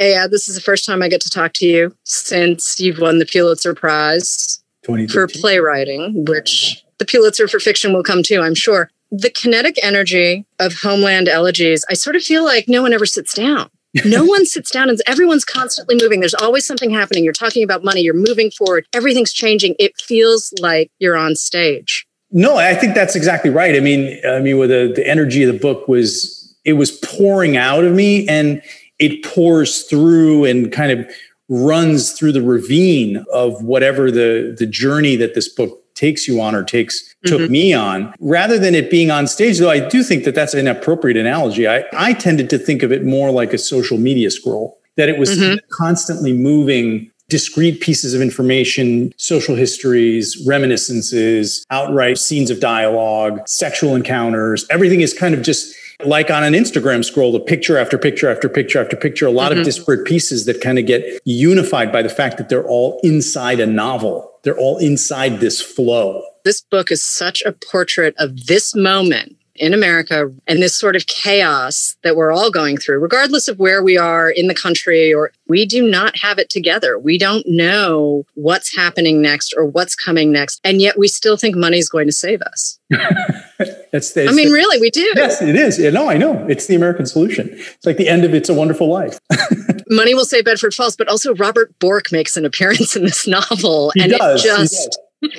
Yeah, this is the first time I get to talk to you since you've won the Pulitzer Prize for playwriting, which the Pulitzer for fiction will come too, I'm sure. The kinetic energy of Homeland Elegies, I sort of feel like no one ever sits down. No one sits down and everyone's constantly moving. There's always something happening. You're talking about money, you're moving forward, everything's changing. It feels like you're on stage. No, I think that's exactly right. I mean, I mean, with the, the energy of the book was it was pouring out of me and it pours through and kind of runs through the ravine of whatever the the journey that this book takes you on or takes took mm-hmm. me on rather than it being on stage though i do think that that's an appropriate analogy i i tended to think of it more like a social media scroll that it was mm-hmm. constantly moving discrete pieces of information, social histories, reminiscences, outright scenes of dialogue, sexual encounters. Everything is kind of just like on an Instagram scroll, the picture after picture after picture after picture, a lot mm-hmm. of disparate pieces that kind of get unified by the fact that they're all inside a novel. They're all inside this flow. This book is such a portrait of this moment in America and this sort of chaos that we're all going through, regardless of where we are in the country, or we do not have it together. We don't know what's happening next or what's coming next. And yet we still think money's going to save us. that's, I mean, really, we do. Yes, it is. Yeah, no, I know. It's the American solution. It's like the end of It's a Wonderful Life. money will save Bedford Falls, but also Robert Bork makes an appearance in this novel. He and does, it just.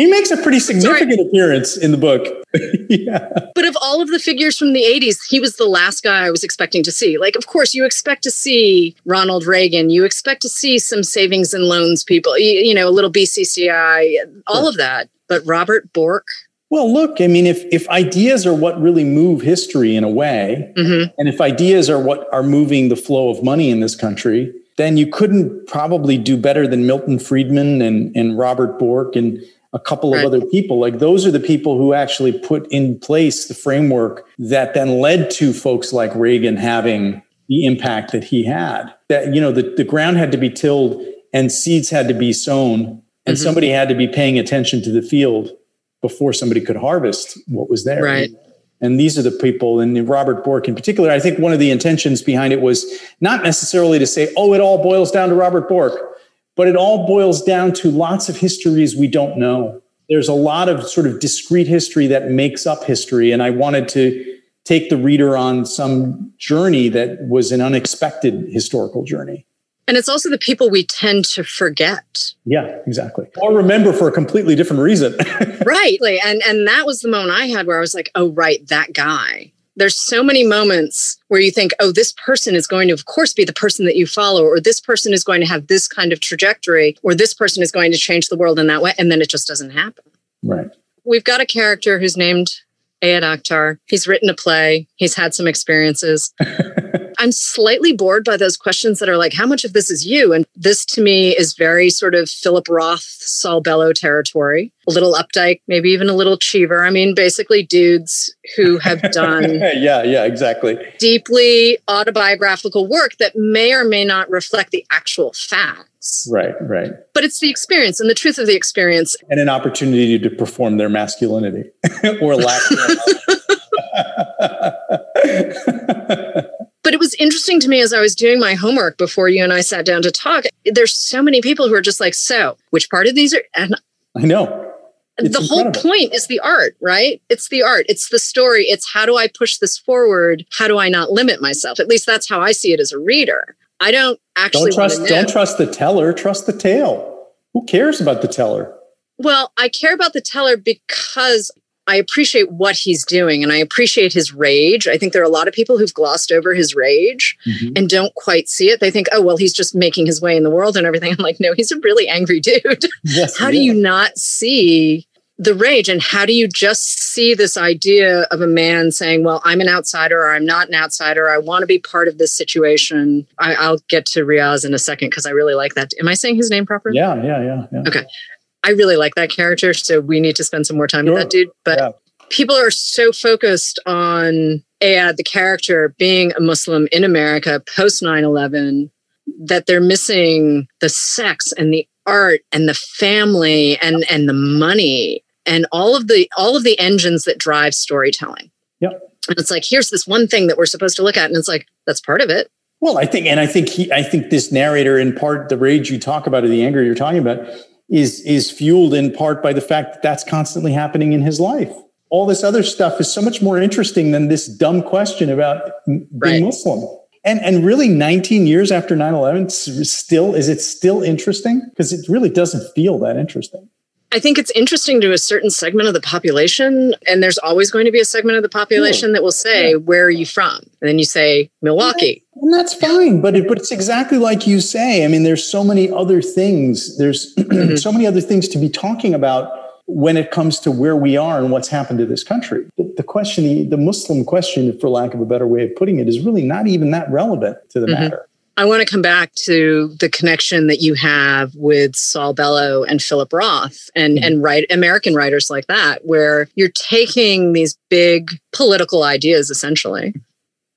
He makes a pretty significant Sorry. appearance in the book. yeah. But of all of the figures from the 80s, he was the last guy I was expecting to see. Like, of course, you expect to see Ronald Reagan, you expect to see some savings and loans people, you, you know, a little BCCI, all sure. of that. But Robert Bork, well, look, I mean, if if ideas are what really move history in a way, mm-hmm. and if ideas are what are moving the flow of money in this country, then you couldn't probably do better than Milton Friedman and, and Robert Bork and a couple of other people. Like those are the people who actually put in place the framework that then led to folks like Reagan having the impact that he had. That, you know, the, the ground had to be tilled and seeds had to be sown and mm-hmm. somebody had to be paying attention to the field before somebody could harvest what was there. Right. And these are the people, and Robert Bork in particular. I think one of the intentions behind it was not necessarily to say, oh, it all boils down to Robert Bork but it all boils down to lots of histories we don't know. There's a lot of sort of discrete history that makes up history. And I wanted to take the reader on some journey that was an unexpected historical journey. And it's also the people we tend to forget. Yeah, exactly. Or remember for a completely different reason. right. And and that was the moment I had where I was like, oh right, that guy there's so many moments where you think, oh, this person is going to, of course, be the person that you follow, or this person is going to have this kind of trajectory, or this person is going to change the world in that way. And then it just doesn't happen. Right. We've got a character who's named Ayad Akhtar. He's written a play, he's had some experiences. I'm slightly bored by those questions that are like, how much of this is you? And this to me is very sort of Philip Roth, Saul Bellow territory, a little Updike, maybe even a little Cheever. I mean, basically dudes who have done. yeah, yeah, exactly. Deeply autobiographical work that may or may not reflect the actual facts. Right, right. But it's the experience and the truth of the experience. And an opportunity to perform their masculinity or lack But it was interesting to me as I was doing my homework before you and I sat down to talk. There's so many people who are just like, so which part of these are? And I know. It's the incredible. whole point is the art, right? It's the art. It's the story. It's how do I push this forward? How do I not limit myself? At least that's how I see it as a reader. I don't actually don't trust. Don't trust the teller. Trust the tale. Who cares about the teller? Well, I care about the teller because I appreciate what he's doing and I appreciate his rage. I think there are a lot of people who've glossed over his rage mm-hmm. and don't quite see it. They think, oh, well, he's just making his way in the world and everything. I'm like, no, he's a really angry dude. Yes, how do you not see the rage? And how do you just see this idea of a man saying, well, I'm an outsider or I'm not an outsider. I want to be part of this situation. I, will get to Riaz in a second because I really like that. Am I saying his name properly? Yeah, yeah, yeah. yeah. Okay. I really like that character, so we need to spend some more time sure. with that dude. But yeah. people are so focused on Ayad, the character, being a Muslim in America post 9 11 that they're missing the sex and the art and the family and and the money and all of the all of the engines that drive storytelling. Yep. And it's like here's this one thing that we're supposed to look at and it's like that's part of it. Well, I think, and I think he, I think this narrator, in part, the rage you talk about, or the anger you're talking about, is is fueled in part by the fact that that's constantly happening in his life. All this other stuff is so much more interesting than this dumb question about being right. Muslim. And and really, 19 years after 9/11, still is it still interesting? Because it really doesn't feel that interesting. I think it's interesting to a certain segment of the population. And there's always going to be a segment of the population that will say, Where are you from? And then you say, Milwaukee. And that's fine. But, it, but it's exactly like you say. I mean, there's so many other things. There's mm-hmm. so many other things to be talking about when it comes to where we are and what's happened to this country. The, the question, the, the, Muslim question, for lack of a better way of putting it, is really not even that relevant to the mm-hmm. matter. I want to come back to the connection that you have with Saul Bellow and Philip Roth and mm-hmm. and write American writers like that, where you're taking these big political ideas essentially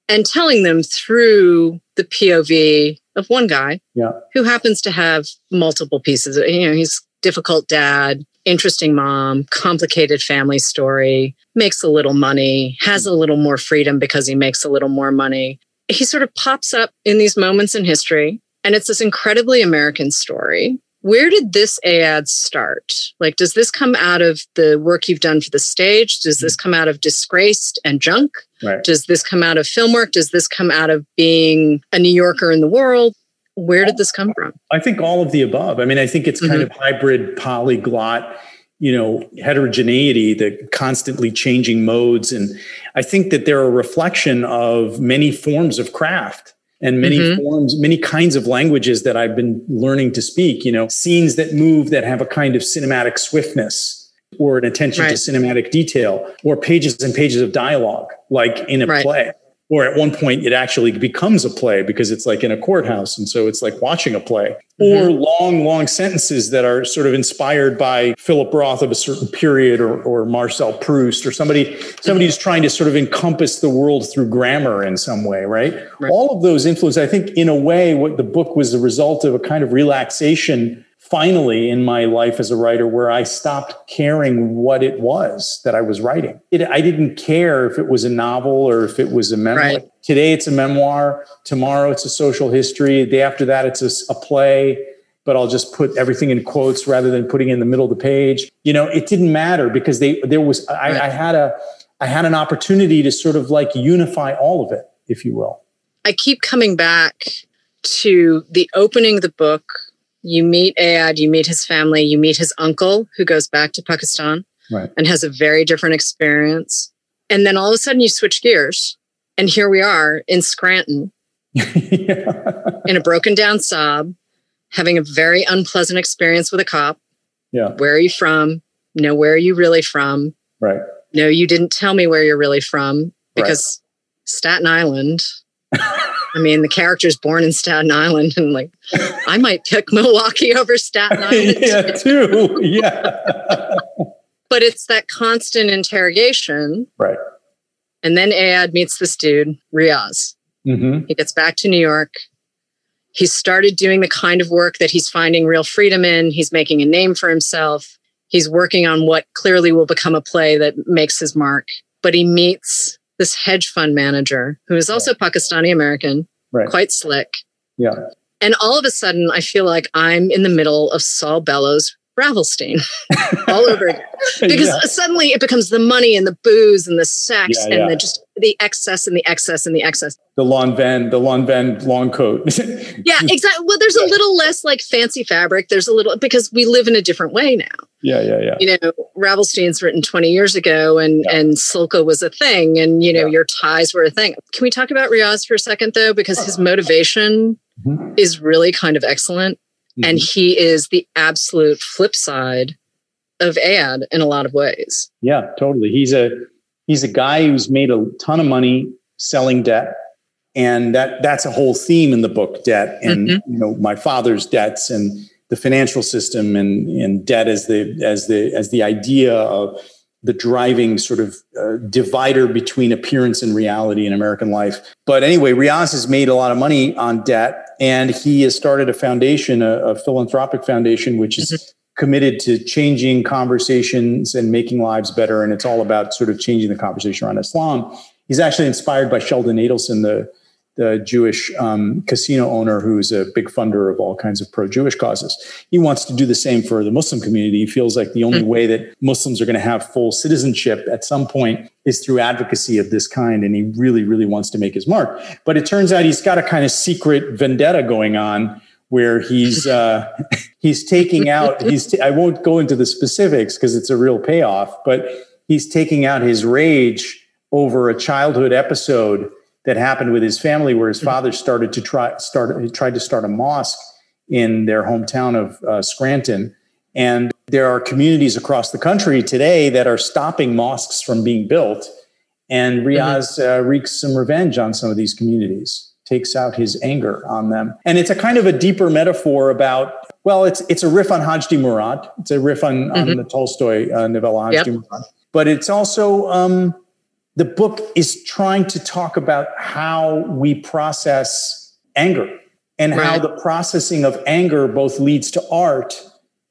and telling them through the POV of one guy yeah. who happens to have multiple pieces. You know, he's difficult dad, interesting mom, complicated family story, makes a little money, has a little more freedom because he makes a little more money he sort of pops up in these moments in history, and it's this incredibly American story. Where did this ad start? Like, does this come out of the work you've done for the stage? Does this come out of Disgraced and Junk? Right. Does this come out of film work? Does this come out of being a New Yorker in the world? Where did this come from? I think all of the above. I mean, I think it's kind mm-hmm. of hybrid, polyglot you know heterogeneity the constantly changing modes and i think that they're a reflection of many forms of craft and many mm-hmm. forms many kinds of languages that i've been learning to speak you know scenes that move that have a kind of cinematic swiftness or an attention right. to cinematic detail or pages and pages of dialogue like in a right. play or at one point it actually becomes a play because it's like in a courthouse and so it's like watching a play mm-hmm. or long long sentences that are sort of inspired by philip roth of a certain period or, or marcel proust or somebody somebody who's trying to sort of encompass the world through grammar in some way right, right. all of those influences i think in a way what the book was the result of a kind of relaxation finally in my life as a writer where I stopped caring what it was that I was writing. It, I didn't care if it was a novel or if it was a memoir. Right. Today it's a memoir. Tomorrow it's a social history. The day after that it's a, a play. But I'll just put everything in quotes rather than putting in the middle of the page. You know, it didn't matter because they there was I, right. I had a I had an opportunity to sort of like unify all of it, if you will. I keep coming back to the opening of the book you meet Ayad, you meet his family, you meet his uncle who goes back to Pakistan right. and has a very different experience. And then all of a sudden you switch gears. And here we are in Scranton yeah. in a broken down Saab, having a very unpleasant experience with a cop. Yeah. Where are you from? No, where are you really from? Right. No, you didn't tell me where you're really from because right. Staten Island. I mean, the character's born in Staten Island, and like, I might pick Milwaukee over Staten Island. yeah, too. Yeah. but it's that constant interrogation. Right. And then Ayad meets this dude, Riaz. Mm-hmm. He gets back to New York. He started doing the kind of work that he's finding real freedom in. He's making a name for himself. He's working on what clearly will become a play that makes his mark. But he meets this hedge fund manager who is also Pakistani American, right. quite slick. Yeah. And all of a sudden, I feel like I'm in the middle of Saul Bellows Ravelstein all over again. Because yeah. suddenly it becomes the money and the booze and the sex yeah, and yeah. the just the excess and the excess and the excess. The Lanvin, the Lanvin long coat. yeah, exactly. Well, there's a little less like fancy fabric. There's a little because we live in a different way now. Yeah, yeah, yeah. You know, Ravelstein's written 20 years ago and and Silko was a thing and you know, your ties were a thing. Can we talk about Riaz for a second though because his motivation mm-hmm. is really kind of excellent Mm-hmm. And he is the absolute flip side of Ayad in a lot of ways. Yeah, totally. He's a he's a guy who's made a ton of money selling debt. And that that's a whole theme in the book, debt and mm-hmm. you know, my father's debts and the financial system and, and debt as the as the as the idea of the driving sort of uh, divider between appearance and reality in American life. But anyway, Riaz has made a lot of money on debt, and he has started a foundation, a, a philanthropic foundation, which is mm-hmm. committed to changing conversations and making lives better. And it's all about sort of changing the conversation around Islam. He's actually inspired by Sheldon Adelson, the the Jewish um, casino owner who's a big funder of all kinds of pro Jewish causes. He wants to do the same for the Muslim community. He feels like the only mm-hmm. way that Muslims are going to have full citizenship at some point is through advocacy of this kind. And he really, really wants to make his mark. But it turns out he's got a kind of secret vendetta going on where he's uh, he's taking out he's t- I won't go into the specifics because it's a real payoff, but he's taking out his rage over a childhood episode that happened with his family where his mm-hmm. father started to try start he tried to start a mosque in their hometown of uh, Scranton and there are communities across the country today that are stopping mosques from being built and mm-hmm. Riaz uh, wreaks some revenge on some of these communities takes out his anger on them and it's a kind of a deeper metaphor about well it's it's a riff on Hadji Murad it's a riff on, mm-hmm. on the Tolstoy uh, novella Hadji yep. Murad but it's also um, the book is trying to talk about how we process anger and right. how the processing of anger both leads to art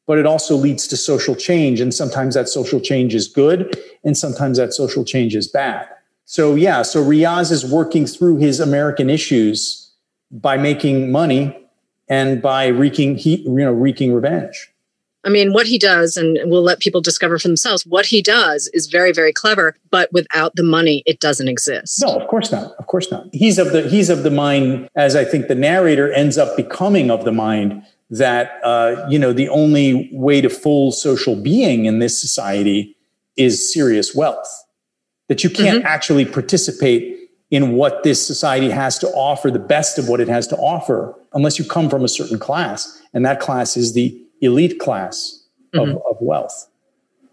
but it also leads to social change. And sometimes that social change is good and sometimes that social change is bad. So yeah so riaz is working through his american issues by making money and by wreaking he, you know wreaking revenge I mean, what he does, and we'll let people discover for themselves, what he does is very, very clever, but without the money, it doesn't exist. No, of course not. Of course not. He's of the he's of the mind, as I think the narrator ends up becoming of the mind that uh, you know the only way to full social being in this society is serious wealth. That you can't mm-hmm. actually participate in what this society has to offer, the best of what it has to offer, unless you come from a certain class, and that class is the elite class of, mm-hmm. of wealth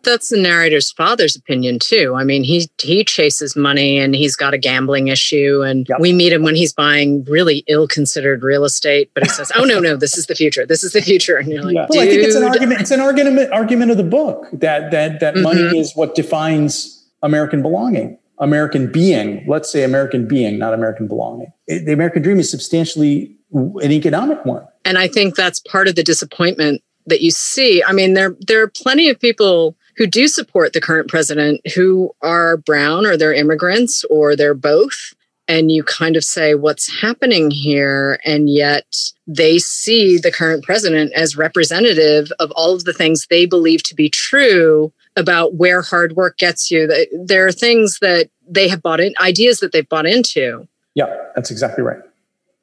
that's the narrator's father's opinion too. I mean, he he chases money and he's got a gambling issue, and yep. we meet him when he's buying really ill-considered real estate. But he says, "Oh no, no, this is the future. This is the future." And you're like, yeah. well, I think it's an argument. It's an argument argument of the book that that that mm-hmm. money is what defines American belonging, American being. Let's say American being, not American belonging. It, the American dream is substantially an economic one, and I think that's part of the disappointment that you see. I mean, there there are plenty of people who do support the current president who are brown or they're immigrants or they're both. And you kind of say, what's happening here? And yet they see the current president as representative of all of the things they believe to be true about where hard work gets you. There are things that they have bought in, ideas that they've bought into. Yeah, that's exactly right.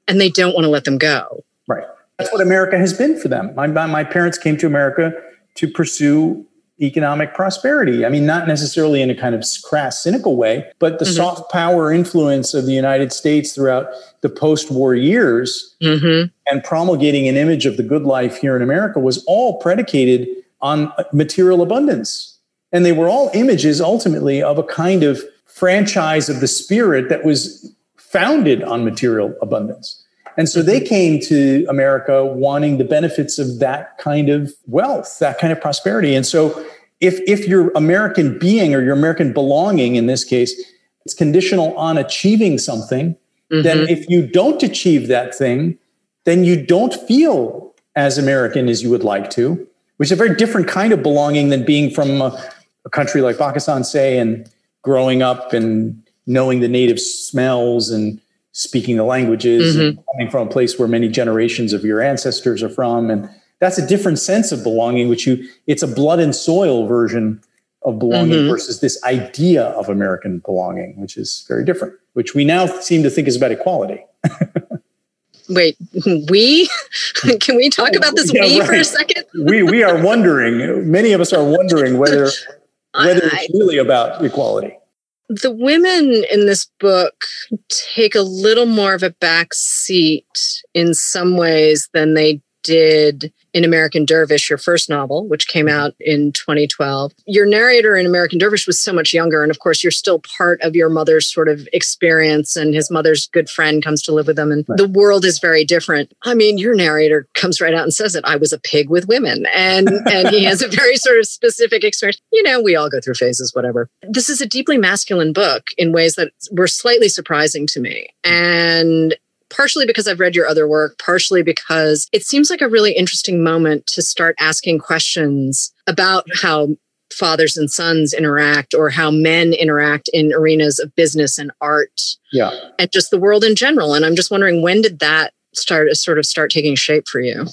And they don't want to let them go. That's what America has been for them. My, my parents came to America to pursue economic prosperity. I mean, not necessarily in a kind of crass, cynical way, but the mm-hmm. soft power influence of the United States throughout the post war years mm-hmm. and promulgating an image of the good life here in America was all predicated on material abundance. And they were all images ultimately of a kind of franchise of the spirit that was founded on material abundance. And so they came to America wanting the benefits of that kind of wealth, that kind of prosperity. And so if, if your American being or your American belonging in this case, it's conditional on achieving something, mm-hmm. then if you don't achieve that thing, then you don't feel as American as you would like to, which is a very different kind of belonging than being from a, a country like Pakistan, say, and growing up and knowing the native smells and speaking the languages mm-hmm. coming from a place where many generations of your ancestors are from and that's a different sense of belonging which you it's a blood and soil version of belonging mm-hmm. versus this idea of american belonging which is very different which we now seem to think is about equality wait we can we talk about this yeah, we right. for a second we we are wondering many of us are wondering whether whether it's really about equality the women in this book take a little more of a back seat in some ways than they did in American Dervish, your first novel, which came mm-hmm. out in 2012. Your narrator in American Dervish was so much younger. And of course, you're still part of your mother's sort of experience, and his mother's good friend comes to live with them. And right. the world is very different. I mean, your narrator comes right out and says it I was a pig with women. And, and he has a very sort of specific experience. You know, we all go through phases, whatever. This is a deeply masculine book in ways that were slightly surprising to me. Mm-hmm. And partially because I've read your other work, partially because it seems like a really interesting moment to start asking questions about how fathers and sons interact or how men interact in arenas of business and art yeah. and just the world in general. And i'm just wondering when did that start sort of start taking shape for you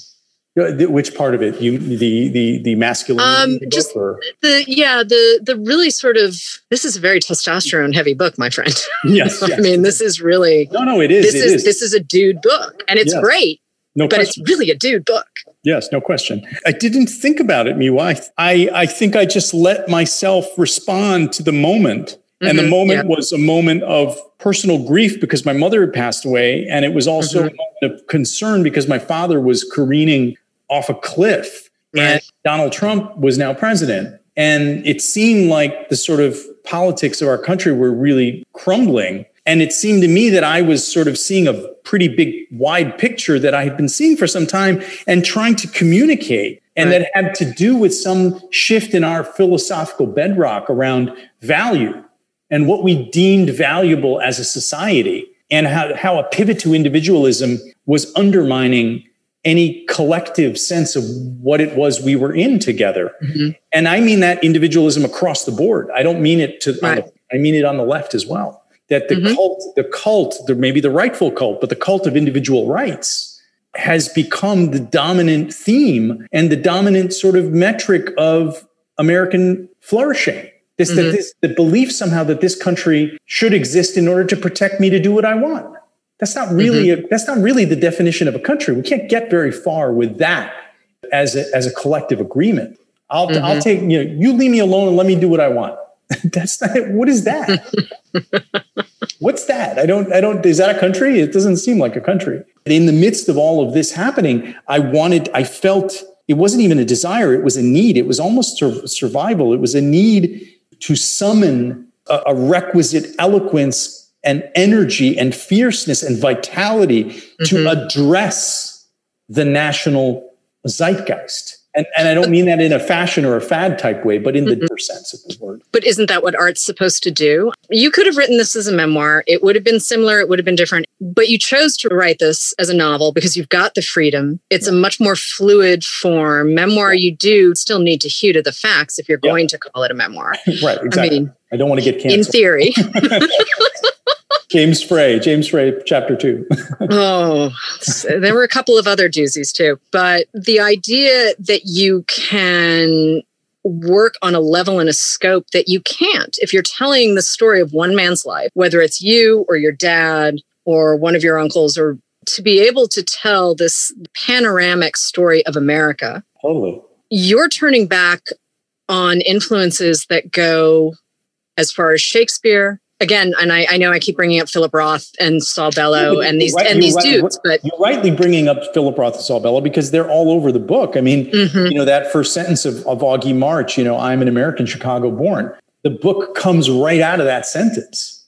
which part of it? You the the the masculine? Um, just or? the yeah the the really sort of this is a very testosterone heavy book, my friend. Yes, yes. I mean this is really no no it is this it is, is, this is a dude book and it's yes. great. No but question. it's really a dude book. Yes, no question. I didn't think about it, Miwa. I I think I just let myself respond to the moment. Mm-hmm, and the mm-hmm. moment yeah. was a moment of personal grief because my mother had passed away. And it was also mm-hmm. a moment of concern because my father was careening off a cliff and Donald Trump was now president. And it seemed like the sort of politics of our country were really crumbling. And it seemed to me that I was sort of seeing a pretty big, wide picture that I had been seeing for some time and trying to communicate. And right. that had to do with some shift in our philosophical bedrock around value and what we deemed valuable as a society, and how, how a pivot to individualism was undermining any collective sense of what it was we were in together. Mm-hmm. And I mean that individualism across the board. I don't mean it to, right. the, I mean it on the left as well. That the mm-hmm. cult, the cult, the, maybe the rightful cult, but the cult of individual rights has become the dominant theme and the dominant sort of metric of American flourishing. This, mm-hmm. that this, the belief somehow that this country should exist in order to protect me to do what I want. That's not really mm-hmm. a, that's not really the definition of a country. We can't get very far with that as a, as a collective agreement. I'll mm-hmm. I'll take you know you leave me alone and let me do what I want. that's not what is that? What's that? I don't I don't is that a country? It doesn't seem like a country. In the midst of all of this happening, I wanted I felt it wasn't even a desire, it was a need. It was almost survival. It was a need to summon a, a requisite eloquence and energy and fierceness and vitality mm-hmm. to address the national zeitgeist. And, and I don't mean that in a fashion or a fad type way, but in the mm-hmm. deeper sense of the word. But isn't that what art's supposed to do? You could have written this as a memoir. It would have been similar. It would have been different. But you chose to write this as a novel because you've got the freedom. It's yeah. a much more fluid form. Memoir, you do still need to hew to the facts if you're yeah. going to call it a memoir. right, exactly. I, mean, I don't want to get canceled. In theory. James Frey, James Frey, chapter two. oh, there were a couple of other doozies too. But the idea that you can work on a level and a scope that you can't if you're telling the story of one man's life, whether it's you or your dad or one of your uncles, or to be able to tell this panoramic story of America. Totally. You're turning back on influences that go as far as Shakespeare, again, and I, I, know I keep bringing up Philip Roth and Saul Bellow and these right, and these right, dudes, but you're rightly bringing up Philip Roth and Saul Bellow because they're all over the book. I mean, mm-hmm. you know that first sentence of, of Augie March, you know, I'm an American, Chicago born. The book comes right out of that sentence.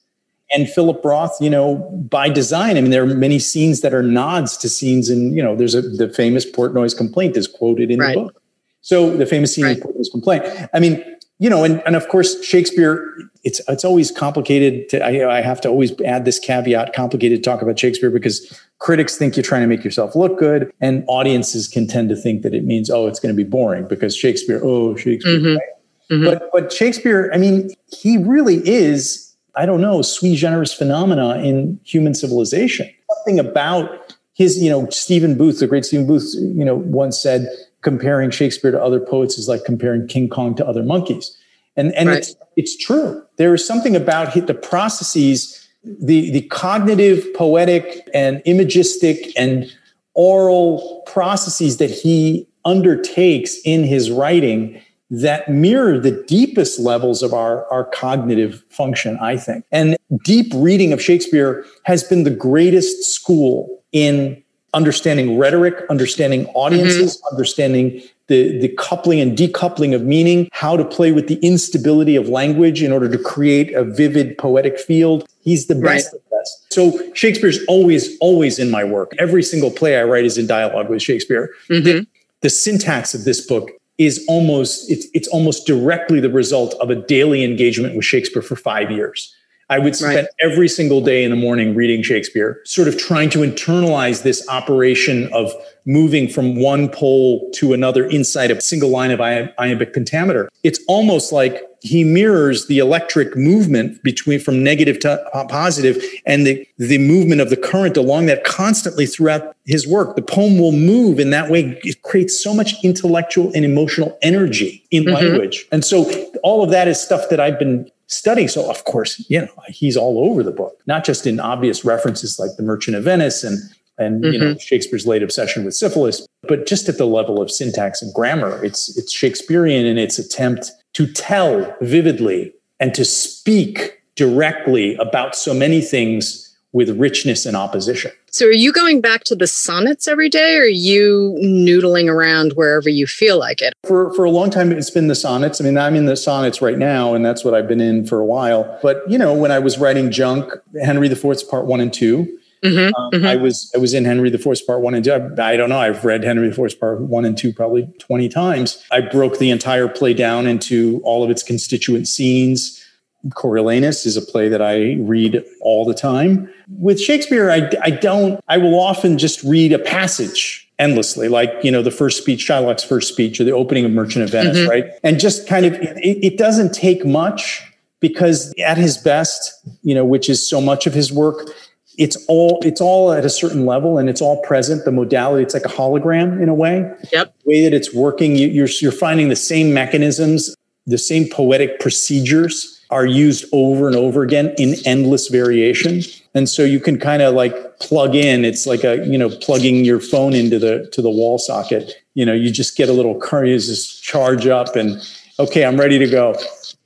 And Philip Roth, you know, by design, I mean, there are many scenes that are nods to scenes, and you know, there's a the famous Portnoy's complaint is quoted in right. the book. So the famous scene in Portnoy's complaint. I mean, you know, and, and of course, Shakespeare, it's, it's always complicated to, I, I have to always add this caveat, complicated to talk about Shakespeare because critics think you're trying to make yourself look good and audiences can tend to think that it means, oh, it's going to be boring because Shakespeare, oh, Shakespeare. Mm-hmm. Right? Mm-hmm. But, but Shakespeare, I mean, he really is, I don't know, sui generis phenomena in human civilization. Something about his, you know, Stephen Booth, the great Stephen Booth, you know, once said, comparing Shakespeare to other poets is like comparing King Kong to other monkeys. And, and right. it's, it's true. There is something about the processes, the, the cognitive, poetic, and imagistic and oral processes that he undertakes in his writing that mirror the deepest levels of our, our cognitive function, I think. And deep reading of Shakespeare has been the greatest school in understanding rhetoric, understanding audiences, mm-hmm. understanding the, the coupling and decoupling of meaning, how to play with the instability of language in order to create a vivid poetic field. He's the best right. best. So Shakespeare's always, always in my work. Every single play I write is in dialogue with Shakespeare. Mm-hmm. The, the syntax of this book is almost it's, it's almost directly the result of a daily engagement with Shakespeare for five years I would spend right. every single day in the morning reading Shakespeare, sort of trying to internalize this operation of moving from one pole to another inside a single line of iambic pentameter. It's almost like he mirrors the electric movement between from negative to positive and the, the movement of the current along that constantly throughout his work. The poem will move in that way. It creates so much intellectual and emotional energy in mm-hmm. language. And so all of that is stuff that I've been studying. So of course, you know, he's all over the book, not just in obvious references like the Merchant of Venice and and mm-hmm. you know mm-hmm. Shakespeare's late obsession with syphilis, but just at the level of syntax and grammar, it's it's Shakespearean in its attempt to tell vividly and to speak directly about so many things with richness and opposition. So, are you going back to the sonnets every day, or are you noodling around wherever you feel like it? For for a long time, it's been the sonnets. I mean, I'm in the sonnets right now, and that's what I've been in for a while. But you know, when I was writing Junk, Henry IV's Part One and 2 mm-hmm, um, mm-hmm. I was I was in Henry IV's Part One and Two. I, I don't know. I've read Henry IV's Part One and Two probably twenty times. I broke the entire play down into all of its constituent scenes. Coriolanus is a play that I read all the time. With Shakespeare, I, I don't, I will often just read a passage endlessly, like, you know, the first speech, Shylock's first speech, or the opening of Merchant of Venice, mm-hmm. right? And just kind of, it, it doesn't take much because at his best, you know, which is so much of his work, it's all it's all at a certain level and it's all present the modality it's like a hologram in a way yep the way that it's working you, you're you're finding the same mechanisms the same poetic procedures are used over and over again in endless variation. And so you can kind of like plug in. It's like a, you know, plugging your phone into the to the wall socket. You know, you just get a little current, you just charge up and okay, I'm ready to go.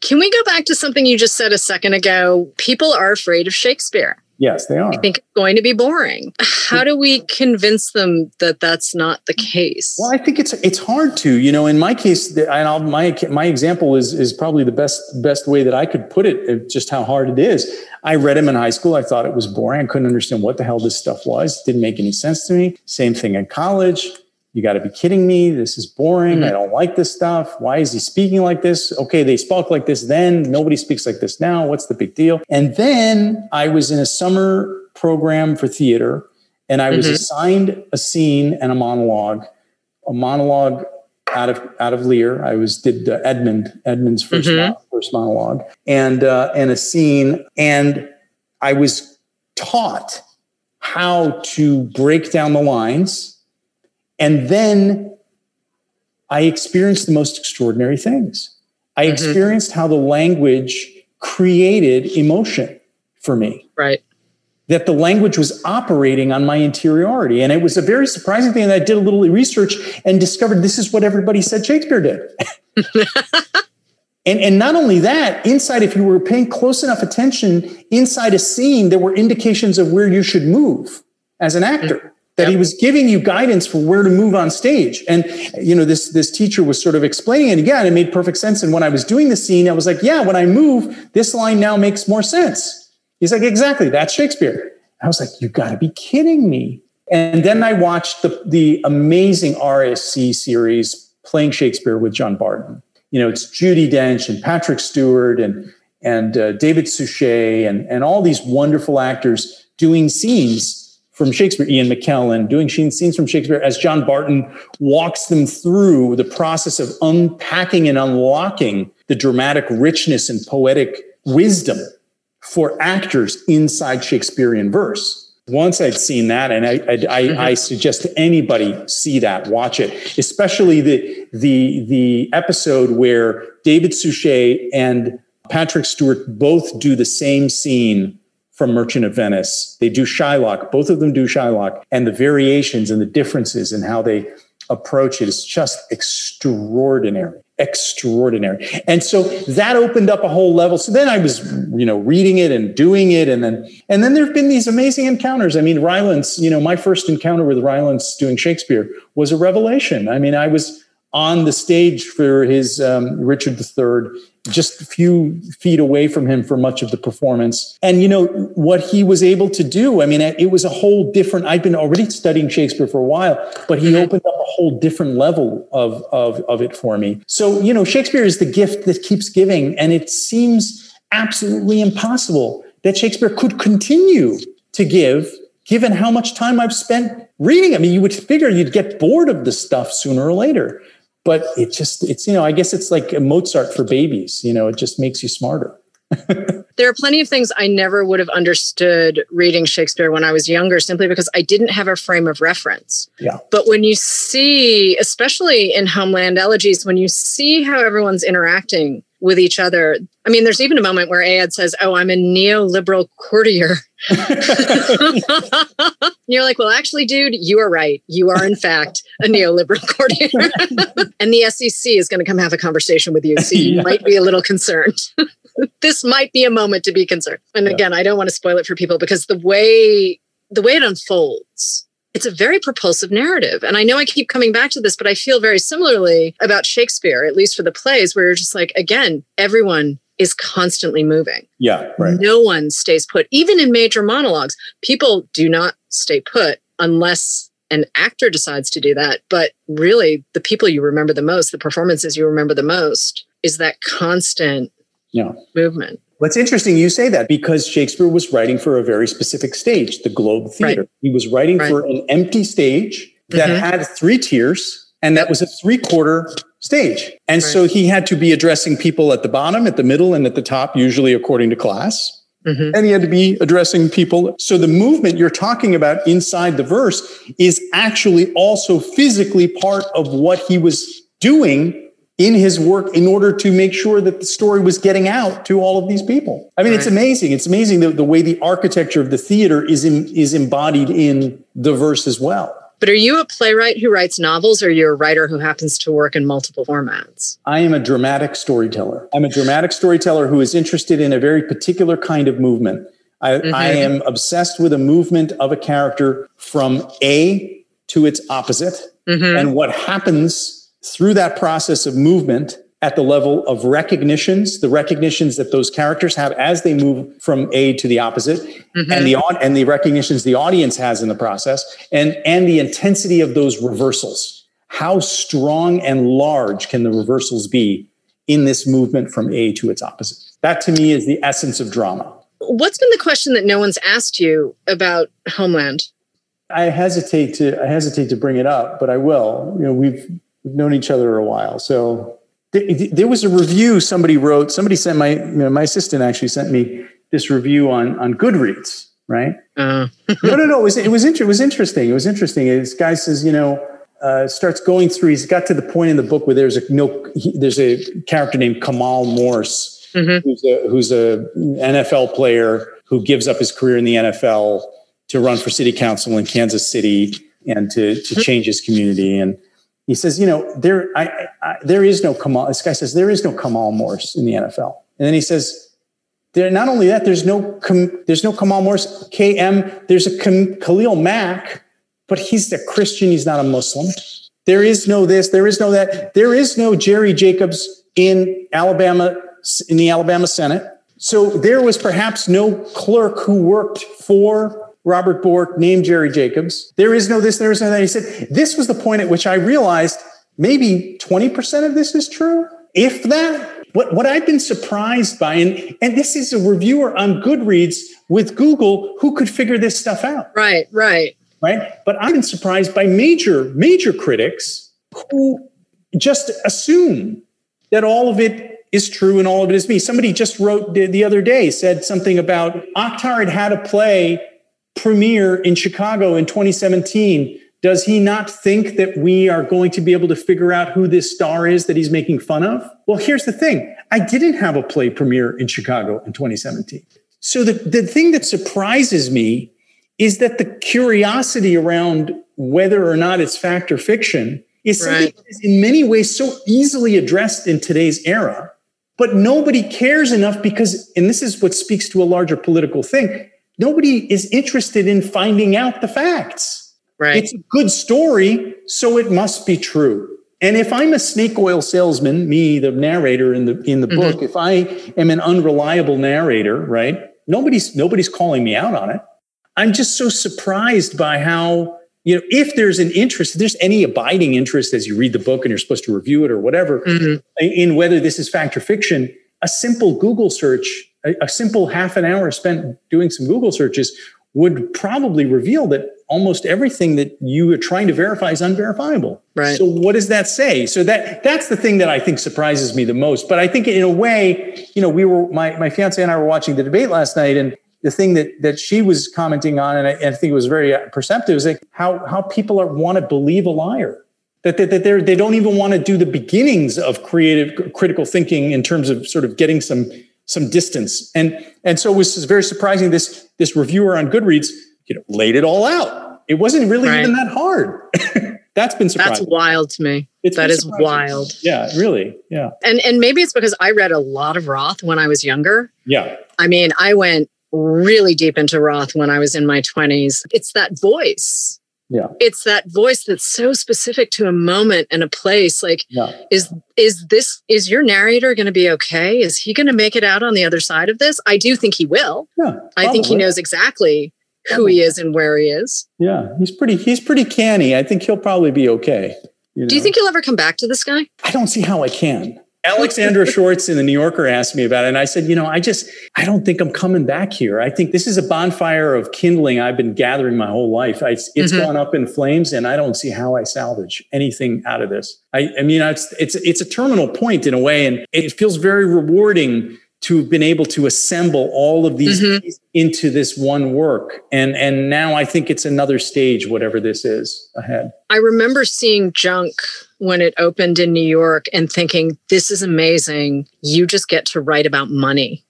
Can we go back to something you just said a second ago? People are afraid of Shakespeare. Yes, they are. I think it's going to be boring. How do we convince them that that's not the case? Well, I think it's it's hard to. You know, in my case, and I'll, my my example is is probably the best best way that I could put it. Just how hard it is. I read him in high school. I thought it was boring. I couldn't understand what the hell this stuff was. It didn't make any sense to me. Same thing in college you got to be kidding me. This is boring. Mm-hmm. I don't like this stuff. Why is he speaking like this? Okay, they spoke like this then. Nobody speaks like this now. What's the big deal? And then I was in a summer program for theater and I was mm-hmm. assigned a scene and a monologue, a monologue out of out of Lear. I was did uh, Edmund Edmund's 1st mm-hmm. first monologue and uh, and a scene, and I was taught how to break down the lines and then I experienced the most extraordinary things. I mm-hmm. experienced how the language created emotion for me. Right. That the language was operating on my interiority. And it was a very surprising thing. And I did a little research and discovered this is what everybody said Shakespeare did. and, and not only that, inside, if you were paying close enough attention inside a scene, there were indications of where you should move as an actor. Mm-hmm that yep. he was giving you guidance for where to move on stage. And you know, this this teacher was sort of explaining it again. It made perfect sense. And when I was doing the scene, I was like, yeah, when I move, this line now makes more sense. He's like, exactly, that's Shakespeare. I was like, you got to be kidding me. And then I watched the the amazing RSC series playing Shakespeare with John Barton. You know, it's Judi Dench and Patrick Stewart and and uh, David Suchet and and all these wonderful actors doing scenes from Shakespeare, Ian McKellen, doing scenes from Shakespeare as John Barton walks them through the process of unpacking and unlocking the dramatic richness and poetic wisdom for actors inside Shakespearean verse. Once I'd seen that, and I, I, mm-hmm. I, suggest to anybody see that, watch it, especially the the the episode where David Suchet and Patrick Stewart both do the same scene from Merchant of Venice. They do Shylock. Both of them do Shylock. And the variations and the differences in how they approach it is just extraordinary extraordinary and so that opened up a whole level so then i was you know reading it and doing it and then and then there have been these amazing encounters i mean rylance you know my first encounter with rylance doing shakespeare was a revelation i mean i was on the stage for his um, richard iii just a few feet away from him for much of the performance. And, you know, what he was able to do, I mean, it was a whole different, I'd been already studying Shakespeare for a while, but he mm-hmm. opened up a whole different level of, of, of it for me. So, you know, Shakespeare is the gift that keeps giving, and it seems absolutely impossible that Shakespeare could continue to give, given how much time I've spent reading. I mean, you would figure you'd get bored of the stuff sooner or later, but it just, it's, you know, I guess it's like Mozart for babies, you know, it just makes you smarter. there are plenty of things I never would have understood reading Shakespeare when I was younger simply because I didn't have a frame of reference. Yeah. But when you see, especially in Homeland Elegies, when you see how everyone's interacting with each other. I mean, there's even a moment where Ayad says, Oh, I'm a neoliberal courtier. you're like, Well, actually, dude, you are right. You are, in fact, a neoliberal courtier. and the SEC is going to come have a conversation with you. So you yeah. might be a little concerned. this might be a moment to be concerned. And again, I don't want to spoil it for people because the way the way it unfolds it's a very propulsive narrative. And I know I keep coming back to this, but I feel very similarly about Shakespeare, at least for the plays, where you're just like, again, everyone is constantly moving. Yeah, right. No one stays put. Even in major monologues, people do not stay put unless an actor decides to do that. But really, the people you remember the most, the performances you remember the most, is that constant yeah. movement. What's interesting, you say that because Shakespeare was writing for a very specific stage, the Globe Theater. Right. He was writing right. for an empty stage that mm-hmm. had three tiers, and that was a three quarter stage. And right. so he had to be addressing people at the bottom, at the middle, and at the top, usually according to class. Mm-hmm. And he had to be addressing people. So the movement you're talking about inside the verse is actually also physically part of what he was doing in his work in order to make sure that the story was getting out to all of these people. I mean, right. it's amazing. It's amazing the, the way the architecture of the theater is in, is embodied in the verse as well. But are you a playwright who writes novels or are you a writer who happens to work in multiple formats? I am a dramatic storyteller. I'm a dramatic storyteller who is interested in a very particular kind of movement. I, mm-hmm. I am obsessed with a movement of a character from A to its opposite mm-hmm. and what happens through that process of movement at the level of recognitions, the recognitions that those characters have as they move from A to the opposite, mm-hmm. and the and the recognitions the audience has in the process, and and the intensity of those reversals. How strong and large can the reversals be in this movement from A to its opposite? That to me is the essence of drama. What's been the question that no one's asked you about Homeland? I hesitate to I hesitate to bring it up, but I will. You know, we've we've known each other a while. So th- there was a review somebody wrote. Somebody sent my you know, my assistant actually sent me this review on on Goodreads. Right? Uh. no, no, no. It was it was inter- it was interesting. It was interesting. This guy says, you know, uh, starts going through. He's got to the point in the book where there's a no. He, there's a character named Kamal Morse, mm-hmm. who's a who's a NFL player who gives up his career in the NFL to run for city council in Kansas City and to to mm-hmm. change his community and he says, you know, there, I, I, there is no Kamal. This guy says there is no Kamal Morse in the NFL, and then he says, there. Not only that, there's no, there's no Kamal Morse. KM. There's a Khalil Mack, but he's a Christian. He's not a Muslim. There is no this. There is no that. There is no Jerry Jacobs in Alabama in the Alabama Senate. So there was perhaps no clerk who worked for Robert Bork named Jerry Jacobs. There is no this, there is no that. He said, this was the point at which I realized maybe 20% of this is true, if that. What, what I've been surprised by, and, and this is a reviewer on Goodreads with Google who could figure this stuff out. Right, right. Right. But I've been surprised by major, major critics who just assume that all of it is true and all of it is me. Somebody just wrote the, the other day, said something about Akhtar had had a play premiere in Chicago in 2017, does he not think that we are going to be able to figure out who this star is that he's making fun of? Well, here's the thing I didn't have a play premiere in Chicago in 2017. So the, the thing that surprises me is that the curiosity around whether or not it's fact or fiction is something right. that is in many ways so easily addressed in today's era. But nobody cares enough because, and this is what speaks to a larger political thing, nobody is interested in finding out the facts. Right. It's a good story, so it must be true. And if I'm a snake oil salesman, me, the narrator in the in the mm-hmm. book, if I am an unreliable narrator, right? Nobody's nobody's calling me out on it. I'm just so surprised by how you know if there's an interest, if there's any abiding interest as you read the book and you're supposed to review it or whatever, mm-hmm. in whether this is fact or fiction. A simple Google search a, a simple half an hour spent doing some Google searches would probably reveal that almost everything that you are trying to verify is unverifiable. Right. So what does that say? So that that's the thing that I think surprises me the most. But I think in a way, you know, we were my my fiance and I were watching the debate last night, and the thing that that she was commenting on, and I, and I think it was very uh, perceptive, is like how how people are, want to believe a liar. That, that, that they're, they don't even want to do the beginnings of creative critical thinking in terms of sort of getting some some distance. And and so it was very surprising. This this reviewer on Goodreads, you know, laid it all out. It wasn't really right. even that hard. That's been surprising. That's wild to me. It's that is wild. Yeah, really. Yeah. And and maybe it's because I read a lot of Roth when I was younger. Yeah. I mean, I went really deep into Roth when I was in my 20s. It's that voice yeah. It's that voice that's so specific to a moment and a place like yeah. is is this is your narrator going to be okay? Is he going to make it out on the other side of this? I do think he will. Yeah i think he knows exactly who he is and where he is. Yeah he's pretty he's pretty canny. I think he'll probably be okay you know? do you think he'll ever come back to this guy? I don't see how i can Alexandra Schwartz in the New Yorker asked me about it. And I said, you know, I just, I don't think I'm coming back here. I think this is a bonfire of kindling I've been gathering my whole life. I, it's mm-hmm. gone up in flames and I don't see how I salvage anything out of this. I, I mean, it's, it's, it's a terminal point in a way. And it feels very rewarding to have been able to assemble all of these mm-hmm. into this one work and and now i think it's another stage whatever this is ahead i remember seeing junk when it opened in new york and thinking this is amazing. You just get to write about money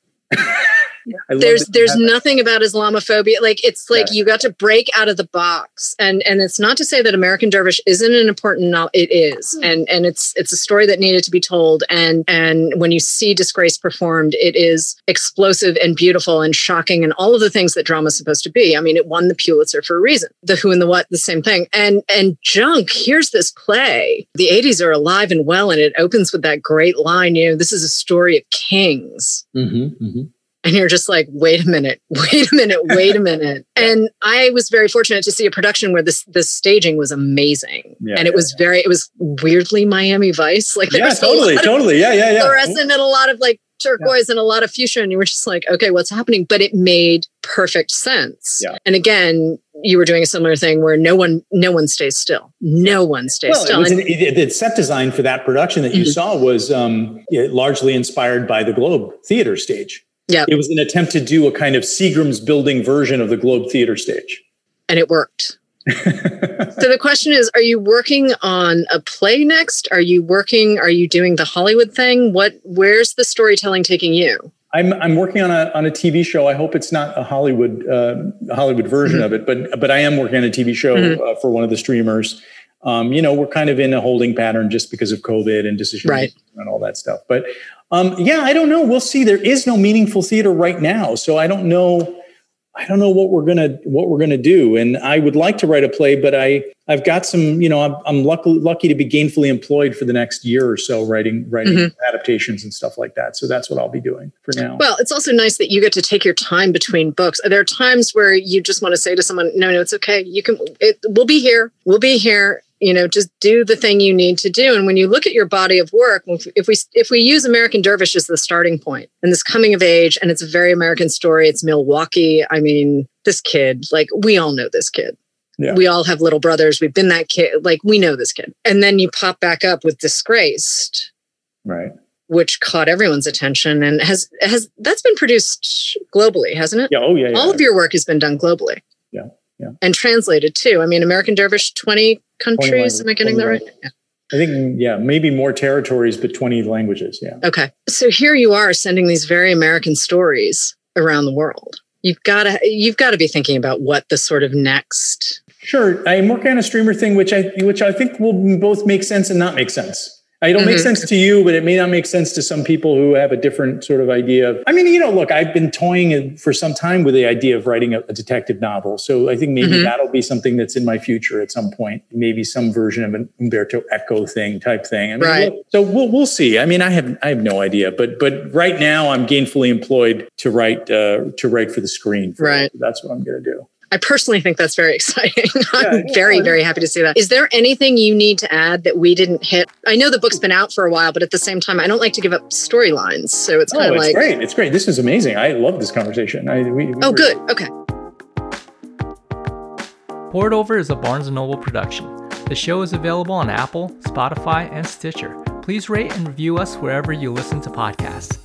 there's there's nothing about Islamophobia. Like it's like yeah. you got to break out of the box, and and it's not to say that American Dervish isn't an important. No- it is, hmm. and and it's it's a story that needed to be told. And and when you see Disgraced performed, it is explosive and beautiful and shocking and all of the things that drama is supposed to be. I mean, it won the Pulitzer for a reason. The Who and the What, the same thing. And and Junk, here's this play. The 80s are alive and well, and it opens with that great line. You know, this is a story of kings. Mm-hmm, mm-hmm and you're just like wait a minute wait a minute wait a minute. And i was very fortunate to see a production where this this staging was amazing. Yeah, and it yeah, was very it was weirdly miami vice. Like yeah totally totally. Yeah yeah yeah. fluorescent and a lot of like turquoise yeah. and a lot of fuchsia. And you were just like okay what's happening? But it made perfect sense. Yeah. and again you were doing a similar thing where no one no one stays still. No one stays well, still. an, it, the set design for that production that you mm-hmm. saw was um, largely inspired by the globe theater stage yeah. It was an attempt to do a kind of Seagram's building version of the Globe Theater stage. And it worked. so the question is are you working on a play next are you working are you doing the hollywood thing what where's the storytelling taking you i'm i'm working on a on a tv show i hope it's not a hollywood uh, hollywood version mm-hmm. of it but but i am working on a tv show mm-hmm. uh, for one of the streamers um, you know we're kind of in a holding pattern just because of covid and decision right. and all that stuff but um, yeah, I don't know. We'll see. There is no meaningful theater right now, so I don't know. I don't know what we're gonna what we're gonna do. And I would like to write a play, but I I've got some. You know, I'm, I'm lucky lucky to be gainfully employed for the next year or so, writing writing mm-hmm. adaptations and stuff like that. So that's what I'll be doing for now. Well, it's also nice that you get to take your time between books. There are times where you just want to say to someone, "No, no, it's okay. You can. It, we'll be here. We'll be here." You know just do the thing you need to do. And when you look at your body of work if we if we use american dervish as the starting point and this coming of age and it's a very american story it's milwaukee. I mean this kid like we all know this kid. Yeah. we all have little brothers. We've been that kid. Like we know this kid. And then you pop back up with disgraced right. which caught everyone's attention and has has that's been produced globally hasn't it? Yeah. Oh yeah, yeah. all of your work has been done globally. Yeah yeah. and translated too. I mean, American Dervish, 20 countries. 20 Am I getting that right? Yeah. I think, yeah, maybe more territories, but 20 languages. Yeah. Okay. So here you are sending these very American stories around the world. You've got to, you've got to be thinking about what the sort of next. Sure. I'm working on a streamer thing, which I, which I think will both make sense and not make sense. It'll mm-hmm. make sense to you, but it may not make sense to some people who have a different sort of idea of. I mean, you know, look, I've been toying for some time with the idea of writing a, a detective novel. So I think maybe mm-hmm. that'll be something that's in my future at some point. Maybe some version of an Umberto Eco thing type thing. I mean, right. so we'll we'll see. I mean, I have I have no idea, but but right now I'm gainfully employed to write uh, to write for the screen. For right. That's what I'm going to do. I personally think that's very exciting. I'm yeah, very, very happy to see that. Is there anything you need to add that we didn't hit? I know the book's been out for a while, but at the same time, I don't like to give up storylines. So it's kind of oh, like. great. It's great. This is amazing. I love this conversation. I, we, we oh, were... good. Okay. Poured Over is a Barnes & Noble production. The show is available on Apple, Spotify, and Stitcher. Please rate and review us wherever you listen to podcasts.